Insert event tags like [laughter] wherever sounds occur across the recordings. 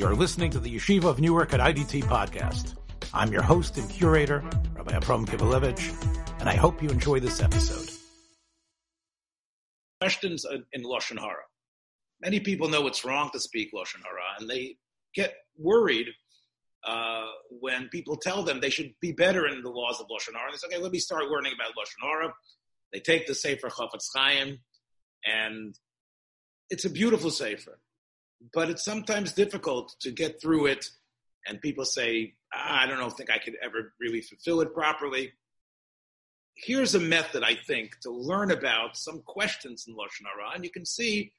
You're listening to the Yeshiva of Newark at IDT podcast. I'm your host and curator, Rabbi Abram Kibalevich, and I hope you enjoy this episode. Questions in Lashon Hara. Many people know it's wrong to speak Lashon Hara, and they get worried uh, when people tell them they should be better in the laws of Lashon Hara. They say, okay, let me start learning about Lashon Hara. They take the Sefer Chafetz Chaim, and it's a beautiful Sefer but it's sometimes difficult to get through it. And people say, I don't know, think I could ever really fulfill it properly. Here's a method, I think, to learn about some questions in Lashon Hara, and you can see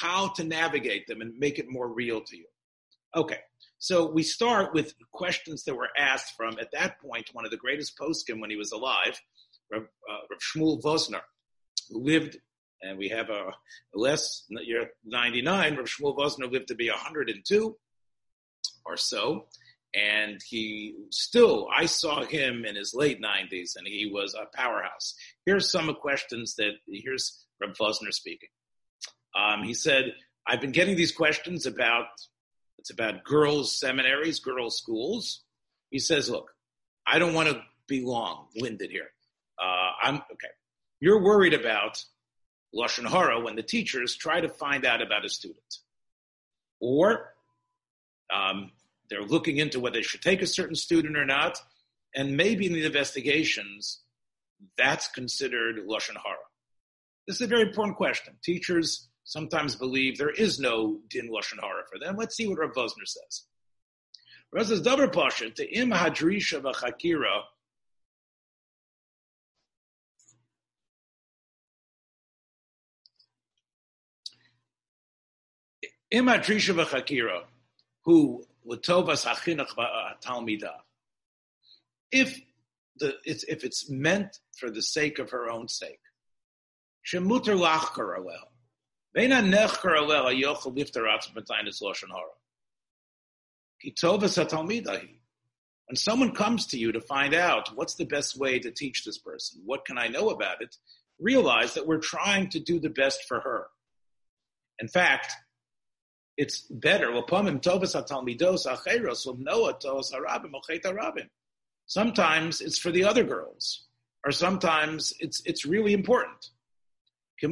how to navigate them and make it more real to you. Okay, so we start with questions that were asked from, at that point, one of the greatest poskim when he was alive, Rav, uh, Rav Shmuel Vosner, who lived and we have a less year 99. Rav Shmuel Vosner lived to be 102 or so, and he still I saw him in his late 90s, and he was a powerhouse. Here's some questions that here's Rav Vosner speaking. Um, he said, "I've been getting these questions about it's about girls' seminaries, girls' schools." He says, "Look, I don't want to be long-winded here. Uh, I'm okay. You're worried about lashon hara when the teachers try to find out about a student, or um, they're looking into whether they should take a certain student or not, and maybe in the investigations that's considered lashon hara. This is a very important question. Teachers sometimes believe there is no din lashon hara for them. Let's see what Rav Vosner says. Rav says, "Davar pasha to im hadrisha v'chakira." Imatrisha v'chakira, who l'tovas hachinach talmida. If the it's if it's meant for the sake of her own sake, shemuter lachkar alel. Veina nechkar alel ayochel lifter atzim b'tainis loshen hara. Kitovas hatalmidahi. When someone comes to you to find out what's the best way to teach this person, what can I know about it, realize that we're trying to do the best for her. In fact, it's better. Sometimes it's for the other girls, or sometimes it's it's really important. You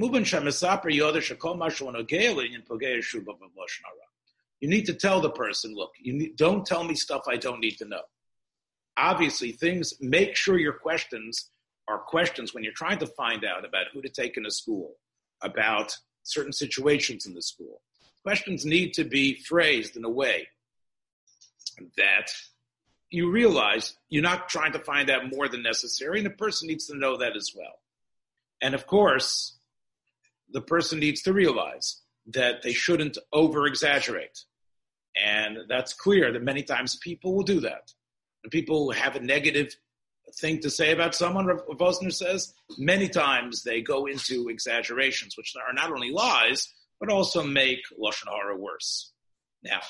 need to tell the person, look, you need, don't tell me stuff I don't need to know. Obviously, things, make sure your questions are questions when you're trying to find out about who to take in a school, about certain situations in the school questions need to be phrased in a way that you realize you're not trying to find out more than necessary, and the person needs to know that as well. And of course, the person needs to realize that they shouldn't over exaggerate. And that's clear that many times people will do that. And people have a negative thing to say about someone, Vosner says, many times they go into exaggerations, which are not only lies, but also make Lashon Hara worse. Now,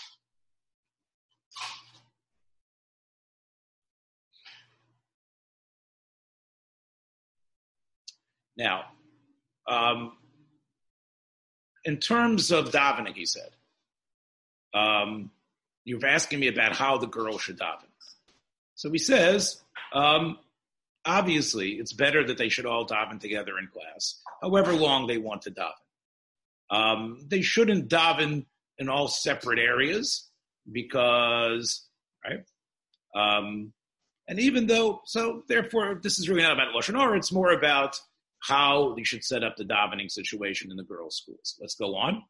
now, um, in terms of davening, he said, um, you're asking me about how the girl should daven. So he says, um, obviously, it's better that they should all daven together in class, however long they want to daven. Um, they shouldn't daven in all separate areas because, right? Um, and even though, so therefore, this is really not about Lashon Hara, it's more about how you should set up the davening situation in the girls' schools. Let's go on.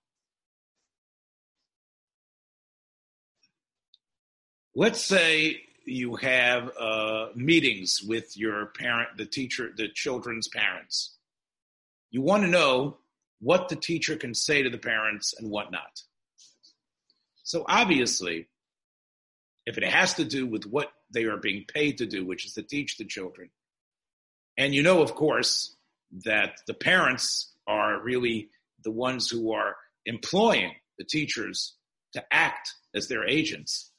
Let's say you have uh, meetings with your parent, the teacher, the children's parents. You want to know what the teacher can say to the parents and what not. So obviously, if it has to do with what they are being paid to do, which is to teach the children, and you know, of course, that the parents are really the ones who are employing the teachers to act as their agents.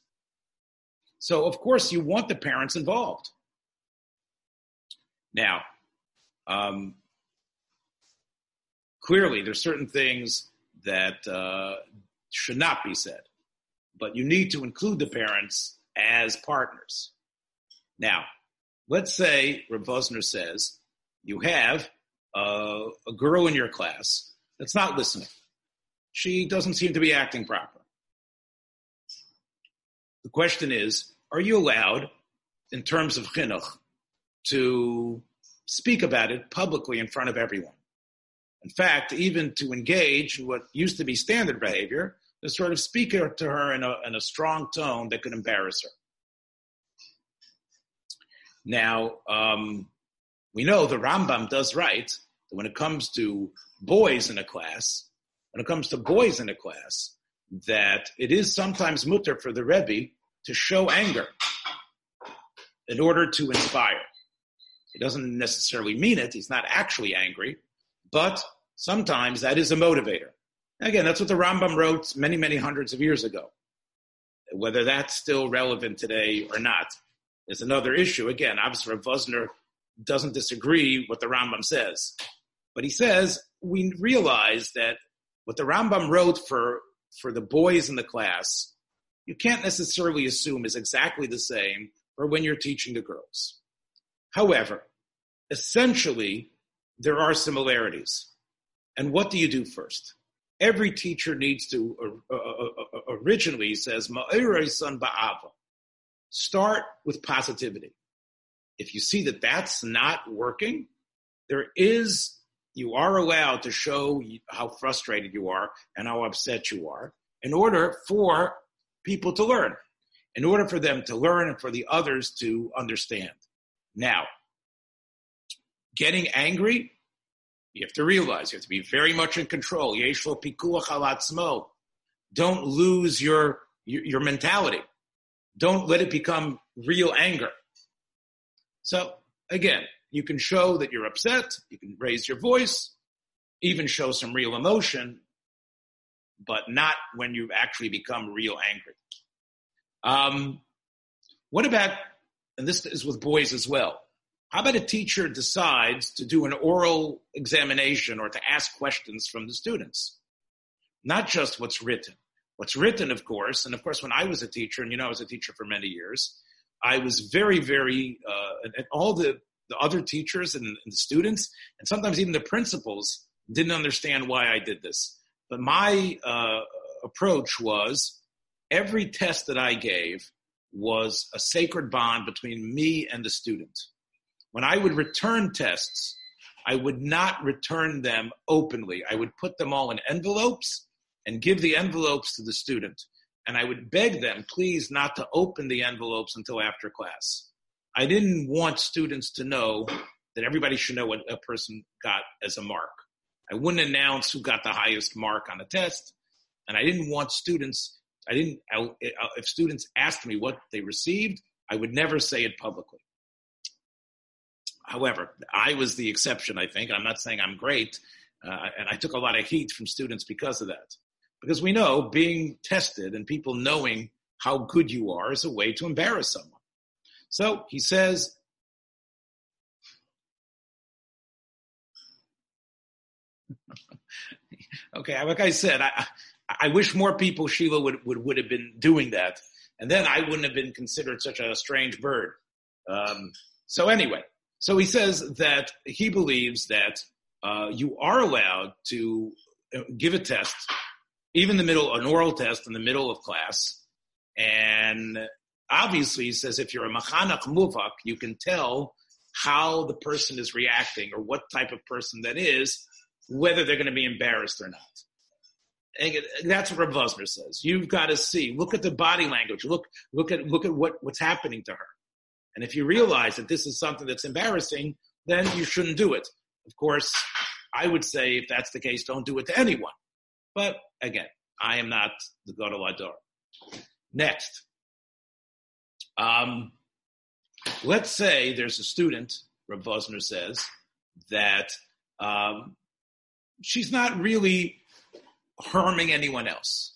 So, of course, you want the parents involved. Now, um, clearly there's certain things that uh, should not be said. but you need to include the parents as partners. Now, let's say Rav Vosner says you have a, a girl in your class that's not listening. She doesn't seem to be acting proper. The question is, are you allowed, in terms of chinuch, to speak about it publicly in front of everyone? In fact, even to engage what used to be standard behavior, to sort of speak to her in a, in a strong tone that could embarrass her. Now, um, we know the Rambam does write that when it comes to boys in a class, when it comes to boys in a class, that it is sometimes mutter for the Rebbe to show anger in order to inspire. He doesn't necessarily mean it. He's not actually angry, but sometimes that is a motivator. Again, that's what the Rambam wrote many, many hundreds of years ago. Whether that's still relevant today or not is another issue. Again, obviously, Rav Vosner doesn't disagree what the Rambam says, but he says we realize that what the Rambam wrote for for the boys in the class, you can't necessarily assume is exactly the same for when you're teaching the girls. However, essentially, there are similarities. And what do you do first? Every teacher needs to, uh, uh, uh, originally says, son ba'ava. Start with positivity. If you see that that's not working, there is, you are allowed to show how frustrated you are and how upset you are in order for people to learn, in order for them to learn and for the others to understand. Now, getting angry, you have to realize you have to be very much in control. Don't lose your, your, mentality. Don't let it become real anger. So again, you can show that you're upset. You can raise your voice, even show some real emotion, but not when you've actually become real angry. Um, what about, and this is with boys as well. How about a teacher decides to do an oral examination or to ask questions from the students? Not just what's written. What's written, of course, and of course, when I was a teacher, and you know, I was a teacher for many years, I was very, very, uh, and all the, the other teachers and, and the students, and sometimes even the principals didn't understand why I did this. But my uh, approach was every test that I gave was a sacred bond between me and the student. When I would return tests, I would not return them openly. I would put them all in envelopes and give the envelopes to the student. And I would beg them, please, not to open the envelopes until after class. I didn't want students to know that everybody should know what a person got as a mark. I wouldn't announce who got the highest mark on a test. And I didn't want students, I didn't, if students asked me what they received, I would never say it publicly. However, I was the exception, I think. I'm not saying I'm great, uh, and I took a lot of heat from students because of that. Because we know being tested and people knowing how good you are is a way to embarrass someone. So he says, [laughs] okay, like I said, I, I wish more people, Sheila, would, would, would have been doing that. And then I wouldn't have been considered such a strange bird. Um, so anyway, so he says that he believes that uh, you are allowed to uh, give a test, even the middle, an oral test in the middle of class. And obviously, he says if you're a mechanech muvhak, you can tell how the person is reacting or what type of person that is, whether they're going to be embarrassed or not. And that's what Rav Vosner says. You've got to see, look at the body language, look, look at, look at what, what's happening to her. And if you realize that this is something that's embarrassing, then you shouldn't do it. Of course, I would say if that's the case, don't do it to anyone. But again, I am not the Gadol Hador. Next. Um, let's say there's a student, Rav Vosner says, that um, she's not really harming anyone else.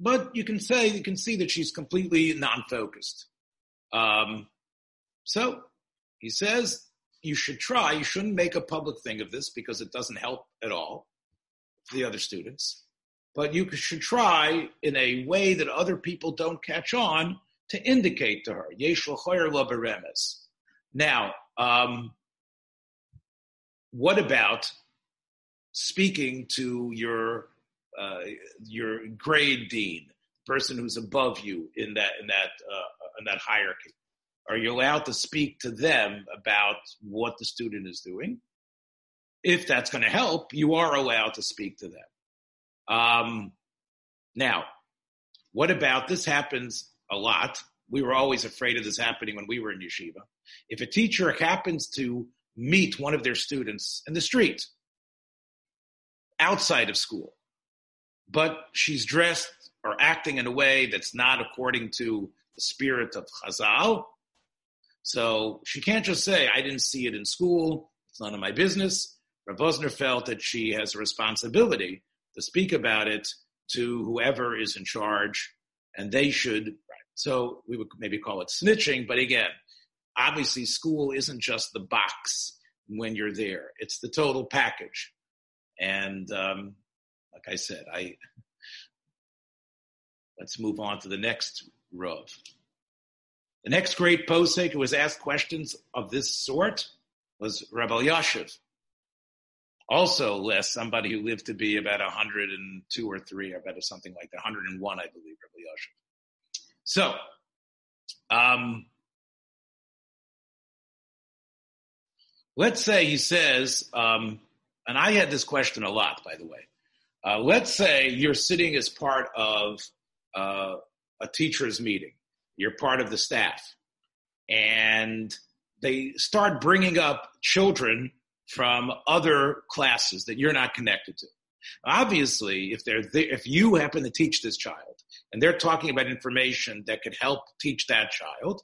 But you can say, you can see that she's completely non-focused. Um, so he says you should try. You shouldn't make a public thing of this because it doesn't help at all the other students. but you should try in a way that other people don't catch on to indicate to her. Now, um, what about speaking to your uh, your grade dean, person who's above you in that in that uh, in that hierarchy? Are you allowed to speak to them about what the student is doing? If that's going to help, you are allowed to speak to them. Um, now, what about this happens a lot? We were always afraid of this happening when we were in yeshiva. If a teacher happens to meet one of their students in the street, outside of school, but she's dressed or acting in a way that's not according to the spirit of Chazal, so she can't just say, I didn't see it in school, it's none of my business. Rav Wosner felt that she has a responsibility to speak about it to whoever is in charge, and they should. So we would maybe call it snitching, but again, obviously, school isn't just the box when you're there; it's the total package. And um, like I said, I let's move on to the next Rav. The next great posek who was asked questions of this sort was Rabbi Yashiv. Also less somebody who lived to be about 102 or 3, or about something like that, 101, I believe, Rabbi Yashiv. So, um, let's say he says, um, and I had this question a lot, by the way. Uh, let's say you're sitting as part of uh, a teacher's meeting you're part of the staff. And they start bringing up children from other classes that you're not connected to. Obviously, if they're there, if you happen to teach this child and they're talking about information that could help teach that child,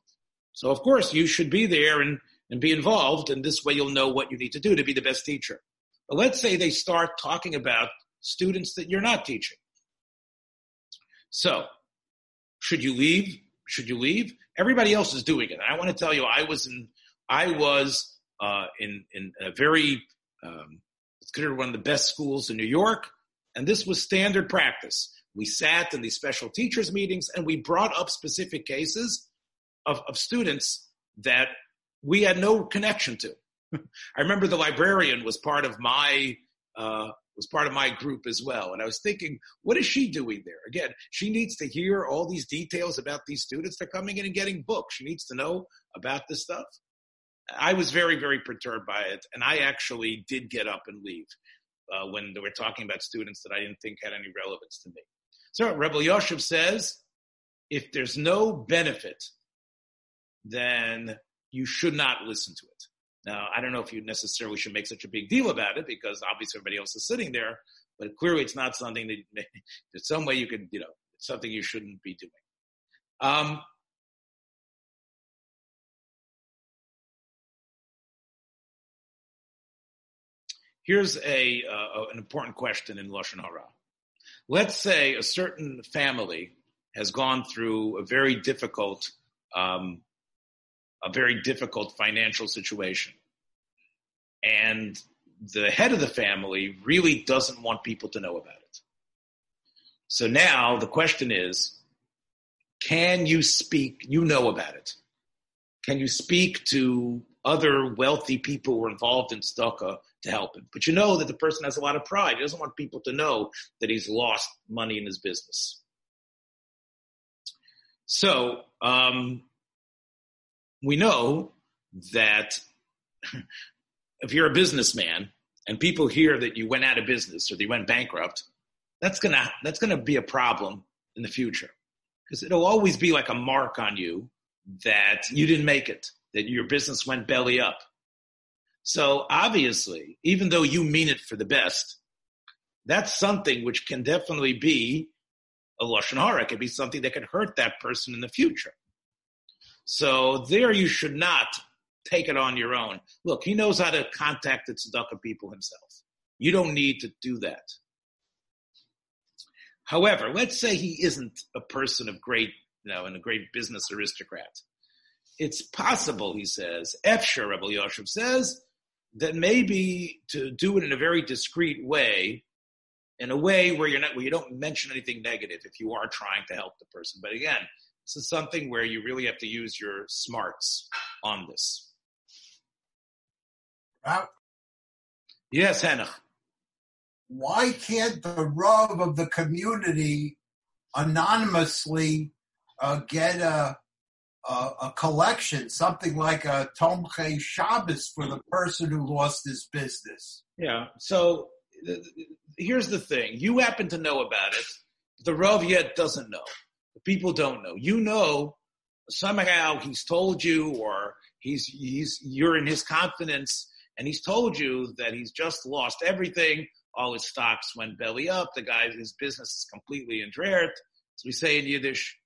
so of course you should be there and, and be involved, and this way you'll know what you need to do to be the best teacher. But let's say they start talking about students that you're not teaching. So, should you leave? should you leave? Everybody else is doing it. And I want to tell you, I was in, I was uh, in in a very, um, considered one of the best schools in New York, and this was standard practice. We sat in these special teachers meetings, and we brought up specific cases of, of students that we had no connection to. [laughs] I remember the librarian was part of my uh, was part of my group as well. And I was thinking, what is she doing there? Again, she needs to hear all these details about these students. They're coming in and getting books. She needs to know about this stuff. I was very, very perturbed by it. And I actually did get up and leave uh, when they were talking about students that I didn't think had any relevance to me. So Rebbe Yoshev says, if there's no benefit, then you should not listen to it. Now, I don't know if you necessarily should make such a big deal about it because obviously everybody else is sitting there, but clearly it's not something that [laughs] there's some way you can, you know, it's something you shouldn't be doing. Um, here's a uh, an important question in lashon hara. Let's say a certain family has gone through a very difficult um, a very difficult financial situation. And the head of the family really doesn't want people to know about it. So now the question is, can you speak, you know about it. Can you speak to other wealthy people who are involved in tzedakah to help him? But you know that the person has a lot of pride. He doesn't want people to know that he's lost money in his business. So, um, we know that if you're a businessman and people hear that you went out of business or that you went bankrupt, that's gonna that's gonna be a problem in the future because it'll always be like a mark on you that you didn't make it, that your business went belly up. So obviously, even though you mean it for the best, that's something which can definitely be a lashon hara. It could be something that could hurt that person in the future. So there you should not take it on your own. Look, he knows how to contact the tzedakah people himself. You don't need to do that. However, let's say he isn't a person of great, you know, and a great business aristocrat. It's possible, he says, Efsher, Rebbe Yoshev says, that maybe to do it in a very discreet way, in a way where you're not where you don't mention anything negative if you are trying to help the person. But again, this is something where you really have to use your smarts on this. Uh, Yes, Henoch. why can't the Rav of the community anonymously uh, get a, a a collection, something like a Tomche Shabbos for the person who lost his business? Yeah. So here's the thing: you happen to know about it. The Rav yet doesn't know. The people don't know. You know somehow he's told you, or he's he's you're in his confidence, and he's told you that he's just lost everything. All his stocks went belly up. The guy, his business is completely in dreert, as we say in Yiddish.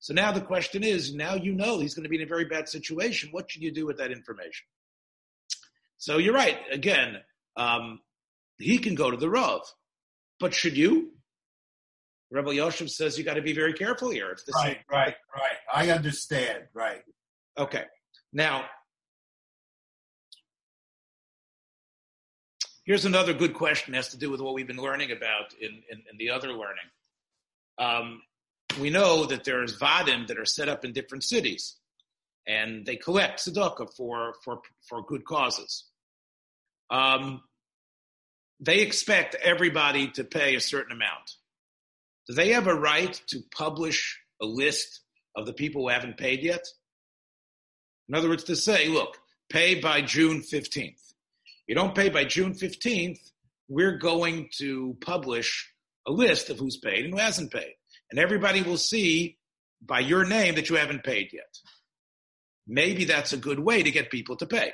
So now the question is: now you know he's going to be in a very bad situation. What should you do with that information? So you're right. Again, um, he can go to the Rav. But should you? Rebbe Yoshev says you got to be very careful here. Right, right, right. I understand. Right. okay. Now, here's another good question. It has to do with what we've been learning about in, in, in the other learning. Um, we know that there's vadim that are set up in different cities, and they collect tzedakah for for for good causes. Um, they expect everybody to pay a certain amount. Do they have a right to publish a list of the people who haven't paid yet? In other words, to say, look, pay by June 15th. You don't pay by June 15th, we're going to publish a list of who's paid and who hasn't paid. And everybody will see by your name that you haven't paid yet. Maybe that's a good way to get people to pay.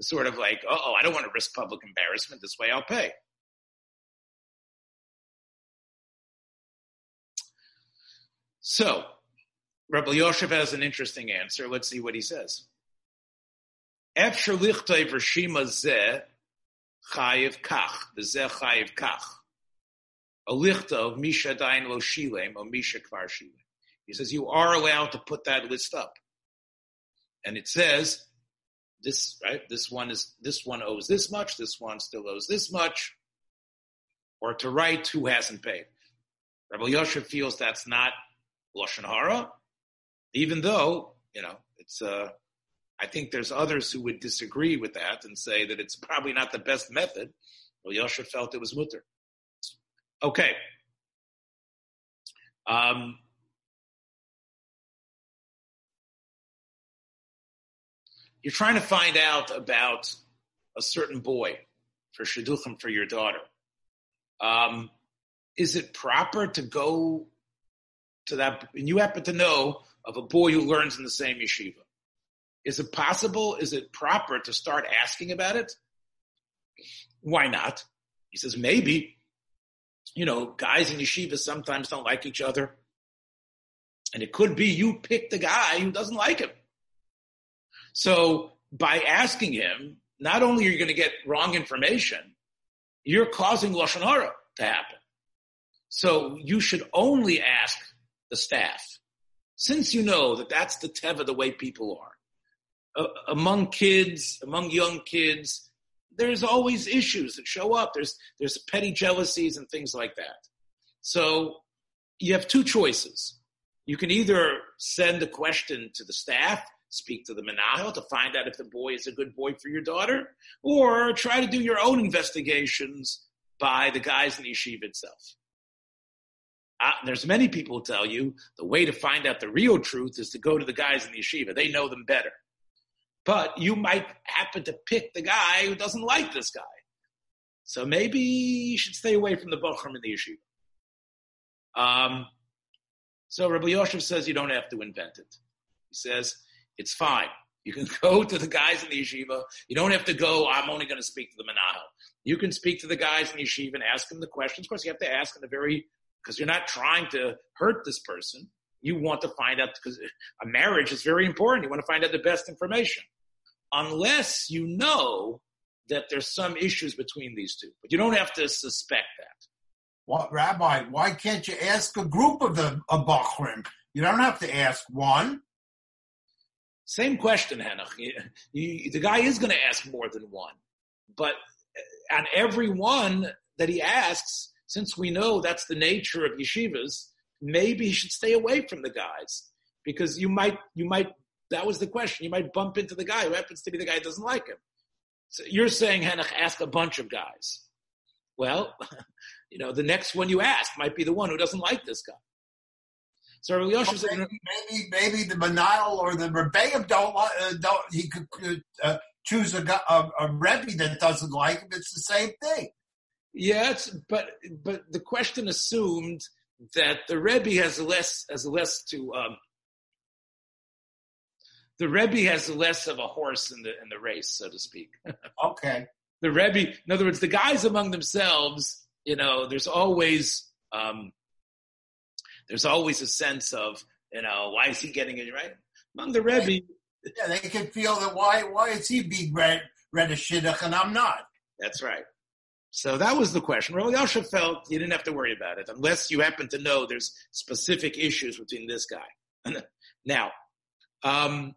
Sort of like, oh, I don't want to risk public embarrassment. This way I'll pay. So, Rabbi Yosef has an interesting answer. Let's see what he says. Efshar lichtay v'shima zeh chayiv kach. The zeh chayiv kach. A lichta of misha dain lo shilem or misha kvar shilem. He says you are allowed to put that list up. And it says this, right? This one is, this one owes this much. This one still owes this much. Or to write who hasn't paid. Rabbi Yosef feels that's not Lashon Hara, even though, you know, it's, uh, I think there's others who would disagree with that and say that it's probably not the best method. Well, Yosef felt it was mutter. Okay. Um, you're trying to find out about a certain boy for shidduchim for your daughter. Um, is it proper to go to that? And you happen to know of a boy who learns in the same yeshiva. Is it possible? Is it proper to start asking about it? Why not? He says, maybe. You know, guys in yeshiva sometimes don't like each other. And it could be you pick the guy who doesn't like him. So by asking him, not only are you going to get wrong information, you're causing Lashon Hara to happen. So you should only ask the staff. Since you know that that's the teva, the way people are. Uh, among kids, among young kids, there's always issues that show up. There's, there's petty jealousies and things like that. So you have two choices. You can either send a question to the staff, speak to the menahel to find out if the boy is a good boy for your daughter, or try to do your own investigations by the guys in the yeshiva itself. Uh, there's many people who tell you the way to find out the real truth is to go to the guys in the yeshiva. They know them better. But you might happen to pick the guy who doesn't like this guy. So maybe you should stay away from the Bochum in the yeshiva. Um, so Rabbi Yosef says you don't have to invent it. He says it's fine. You can [laughs] go to the guys in the yeshiva. You don't have to go, I'm only going to speak to the menahel. You can speak to the guys in the yeshiva and ask them the questions. Of course, you have to ask in a very, because you're not trying to hurt this person. You want to find out, because a marriage is very important. You want to find out the best information. Unless you know that there's some issues between these two. But you don't have to suspect that. What, Rabbi, why can't you ask a group of the of Bachrim? You don't have to ask one. Same question, Henoch. You, you, the guy is going to ask more than one, but uh, on every one that he asks, since we know that's the nature of yeshivas, maybe he should stay away from the guys because you might, you might, that was the question. You might bump into the guy who happens to be the guy who doesn't like him. So you're saying, Henoch, ask a bunch of guys. Well, [laughs] you know, the next one you ask might be the one who doesn't like this guy. So Rabbi Yosef well, maybe, maybe, maybe the menahel or the Rebbeim don't uh, don't he could uh, choose a, a, a Rebbe that doesn't like him. It's the same thing. Yes, but but the question assumed that the Rebbe has less has less to um, the Rebbe has less of a horse in the in the race, so to speak. [laughs] okay. The Rebbe, in other words, the guys among themselves, you know, there's always um, there's always a sense of, you know, why is he getting it right? Among the Rebbe, yeah, they can feel that why why is he being read read a shidduch and I'm not. That's right. So that was the question. Rabbi Yasha felt you didn't have to worry about it unless you happen to know there's specific issues between this guy. now, um,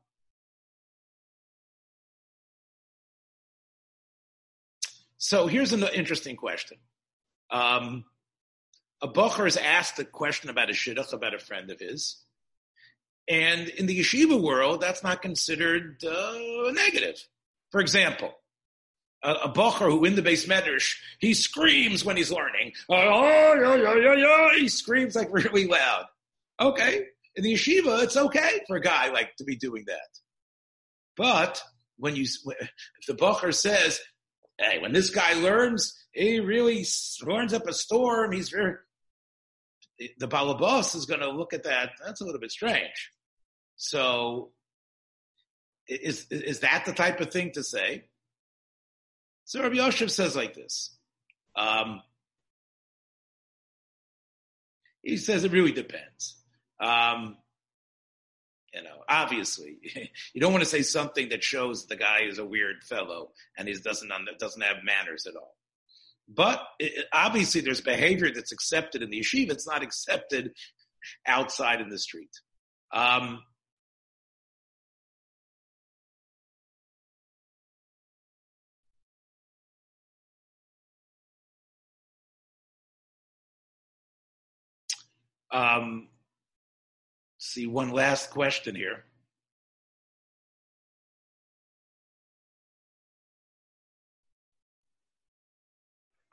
so here's an interesting question. Um, a Bocher is asked a question about a shidduch about a friend of his, and in the yeshiva world, that's not considered uh, negative. For example, a, a bocher who in the beis medrash, he screams when he's learning. Oh, yeah, yeah, yeah, yeah. He screams like [laughs] really loud. Okay. In the yeshiva, it's okay for a guy like to be doing that. But when you, if the bocher says, hey, when this guy learns, he really learns up a storm. He's very, the balabas is going to look at that. That's a little bit strange. So is, is that the type of thing to say? So Rabbi Yosef says like this. Um, he says it really depends. Um, you know, obviously, [laughs] you don't want to say something that shows the guy is a weird fellow and he doesn't doesn't have manners at all. But it, obviously, there's behavior that's accepted in the yeshiva. It's not accepted outside in the street. Um, Um, see one last question here.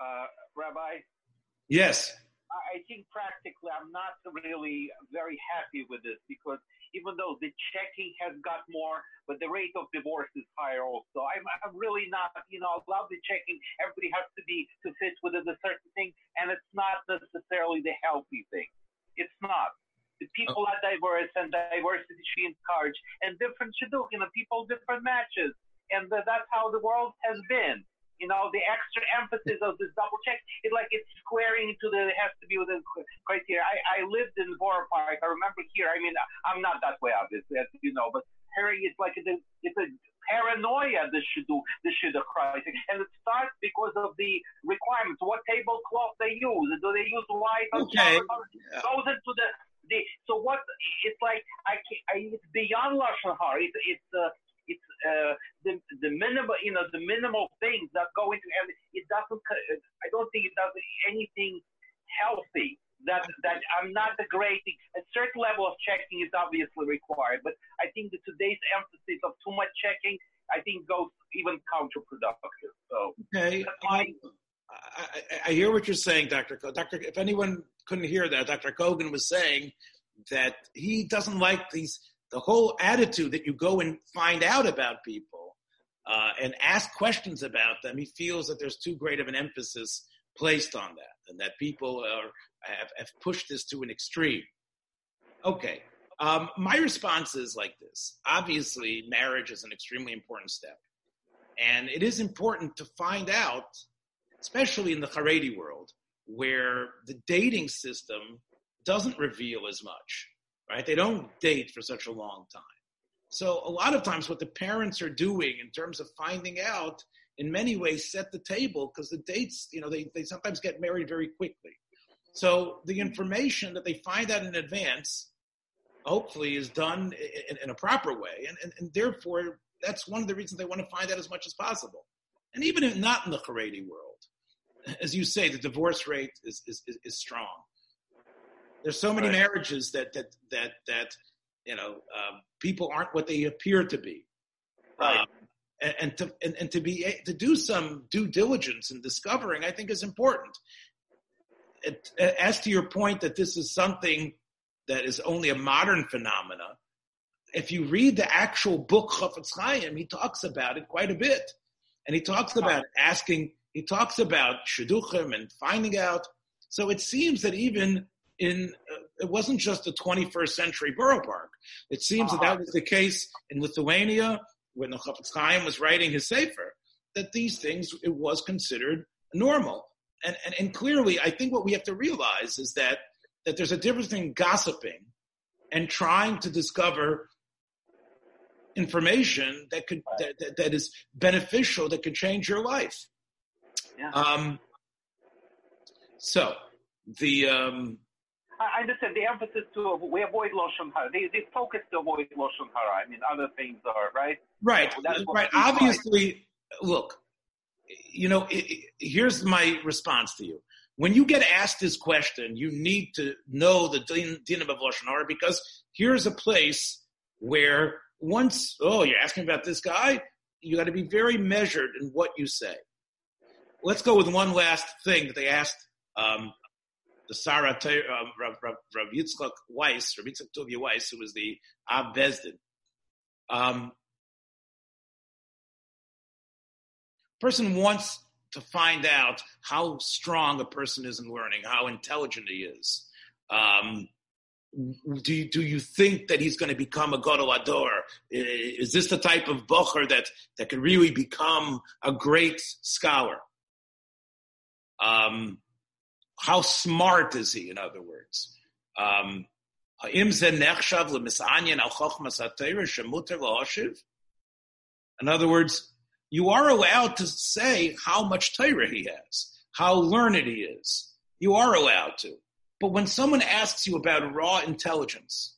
Uh, Rabbi? Yes. I think practically I'm not really very happy with this because even though the checking has got more, but the rate of divorce is higher also. I'm, I'm really not, you know, I love the checking. Everybody has to be to fit within a certain thing, and it's not necessarily the healthy thing. It's not. The people oh. are diverse and diversity should encourage and different shidduch, you know, people different matches. And the, that's how the world has been. You know, the extra emphasis of this double check, it's like it's squaring to the, it has to be within criteria. I, I lived in Borough Park. I remember here, I mean, I'm not that way, obviously, as you know, but Harry, it's like, it's a, it's a paranoia this should do this should occur and it starts because of the requirements. What tablecloth they use? Do they use white okay. yeah. goes into the the so what it's like I, I it's beyond lashon hara. It's it's uh, it's uh, the the minimal you know the minimal things that go into and it doesn't I don't think it does anything healthy that that I'm not degrading. A certain level of checking is obviously required, but I think that today's emphasis of too much checking, I think, goes even counterproductive. So okay. I, I, hear what you're saying, Dr. Co- Dr. If anyone couldn't hear that, Dr. Kogan was saying that he doesn't like these the whole attitude that you go and find out about people uh, and ask questions about them. He feels that there's too great of an emphasis placed on that, and that people are have, have pushed this to an extreme. Okay. Um, my response is like this. Obviously, marriage is an extremely important step. And it is important to find out, especially in the Haredi world, where the dating system doesn't reveal as much, right? They don't date for such a long time. So a lot of times what the parents are doing in terms of finding out in many ways set the table because the dates, you know, they, they sometimes get married very quickly. So the information that they find out in advance, hopefully, is done in, in a proper way, and, and, and, therefore that's one of the reasons they want to find out as much as possible. And even if not in the Haredi world, as you say, the divorce rate is is, is strong. There's so many right. marriages that that that that you know um, people aren't what they appear to be. Right. Um, and, and, to and, and to be to do some due diligence and discovering, I think, is important. It, as to your point that this is something that is only a modern phenomena, if you read the actual book Chafetz Chaim, he talks about it quite a bit, and he talks about asking. He talks about shidduchim and finding out. So it seems that even in uh, it wasn't just a 21st century borough park. It seems uh-huh. that that was the case in Lithuania when the Chafetz Chaim was writing his sefer. That these things it was considered normal, and, and and clearly, I think what we have to realize is that that there's a difference between gossiping and trying to discover information that could that, that, that is beneficial that could change your life. Yeah. Um, so the um, I understand the emphasis to we avoid lashon hara. They, they focus to avoid lashon hara. I mean, other things are right. Right, so right. Obviously, look, you know, it, it, here's my response to you. When you get asked this question, you need to know the din, din of lashon because here's a place where once, oh, you're asking about this guy, you got to be very measured in what you say. Let's go with one last thing that they asked um, the Sarah uh, Rav, Rav, Rav Yitzchak Weiss, Rav Yitzchak Tovia Weiss, who was the Av Beis Din. Um, person wants to find out how strong a person is in learning, how intelligent he is. Um, do you, do you think that he's going to become a Gadol Ador? Is this the type of bocher that, that can really become a great scholar? Um, how smart is he, in other words? Um, in other words, you are allowed to say how much Torah he has, how learned he is. You are allowed to. But when someone asks you about raw intelligence,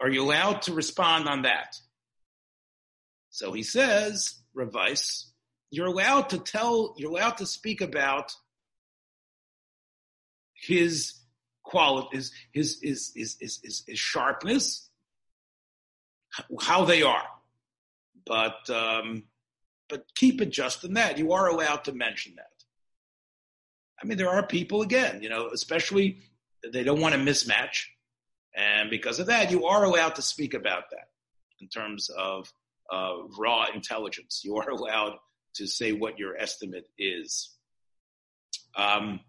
are you allowed to respond on that? So he says, Rav Weiss, you're allowed to tell, you're allowed to speak about his qualities, his, his, his, his, his, his sharpness, how they are. But, um, but keep it just in that. You are allowed to mention that. I mean, there are people, again, you know, especially they don't want to mismatch. And because of that, you are allowed to speak about that in terms of uh, raw intelligence. You are allowed to say what your estimate is. Um,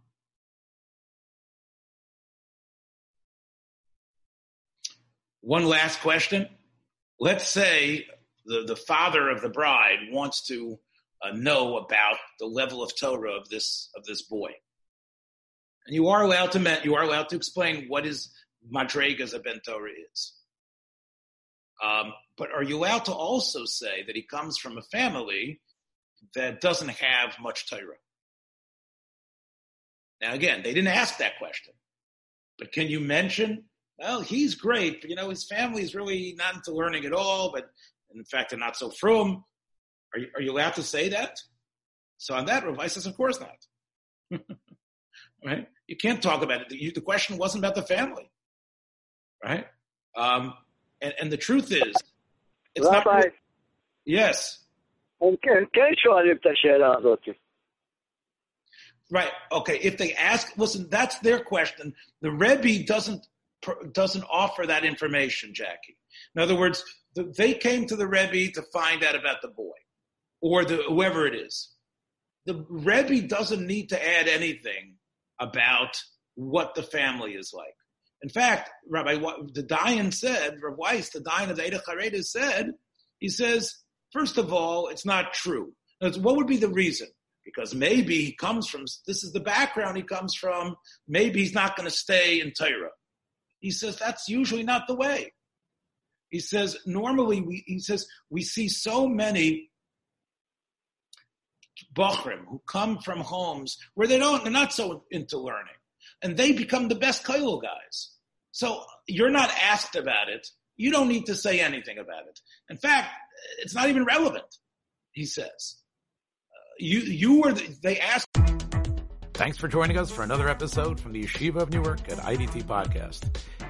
one last question. Let's say the, the father of the bride wants to uh, know about the level of Torah of this of this boy, and you are allowed to you are allowed to explain what is madregas a ben Torah is. Um, but are you allowed to also say that he comes from a family that doesn't have much Torah. Now, again, they didn't ask that question, but can you mention? Well, he's great, but you know his family is really not into learning at all. But and in fact, they're not so frum. Are you, are you allowed to say that? So on that, Rabbi says, of course not. [laughs] right? You can't talk about it. The, the, question wasn't about the family, right? Um, and, and, the truth is, it's Rabbi, not. Yes. Right. Okay. If they ask, listen, that's their question. The Rebbe doesn't doesn't offer that information, Jackie. In other words, they came to the Rebbe to find out about the boy, or the whoever it is. The Rebbe doesn't need to add anything about what the family is like. In fact, Rabbi the Dayan said, Rabbi Weiss, the Dayan of the Eidach Hareda said, he says First of all, it's not true. What would be the reason? Because maybe he comes from, this is the background he comes from, maybe he's not going to stay in Torah. He says that's usually not the way. He says normally we, he says we see so many Bachrim who come from homes where they don't, they're not so into learning. And they become the best kollel guys. So you're not asked about it. You don't need to say anything about it. In fact, it's not even relevant, he says. Uh, you you were the, they asked. Thanks for joining us for another episode from the Yeshiva of Newark at IDT Podcast.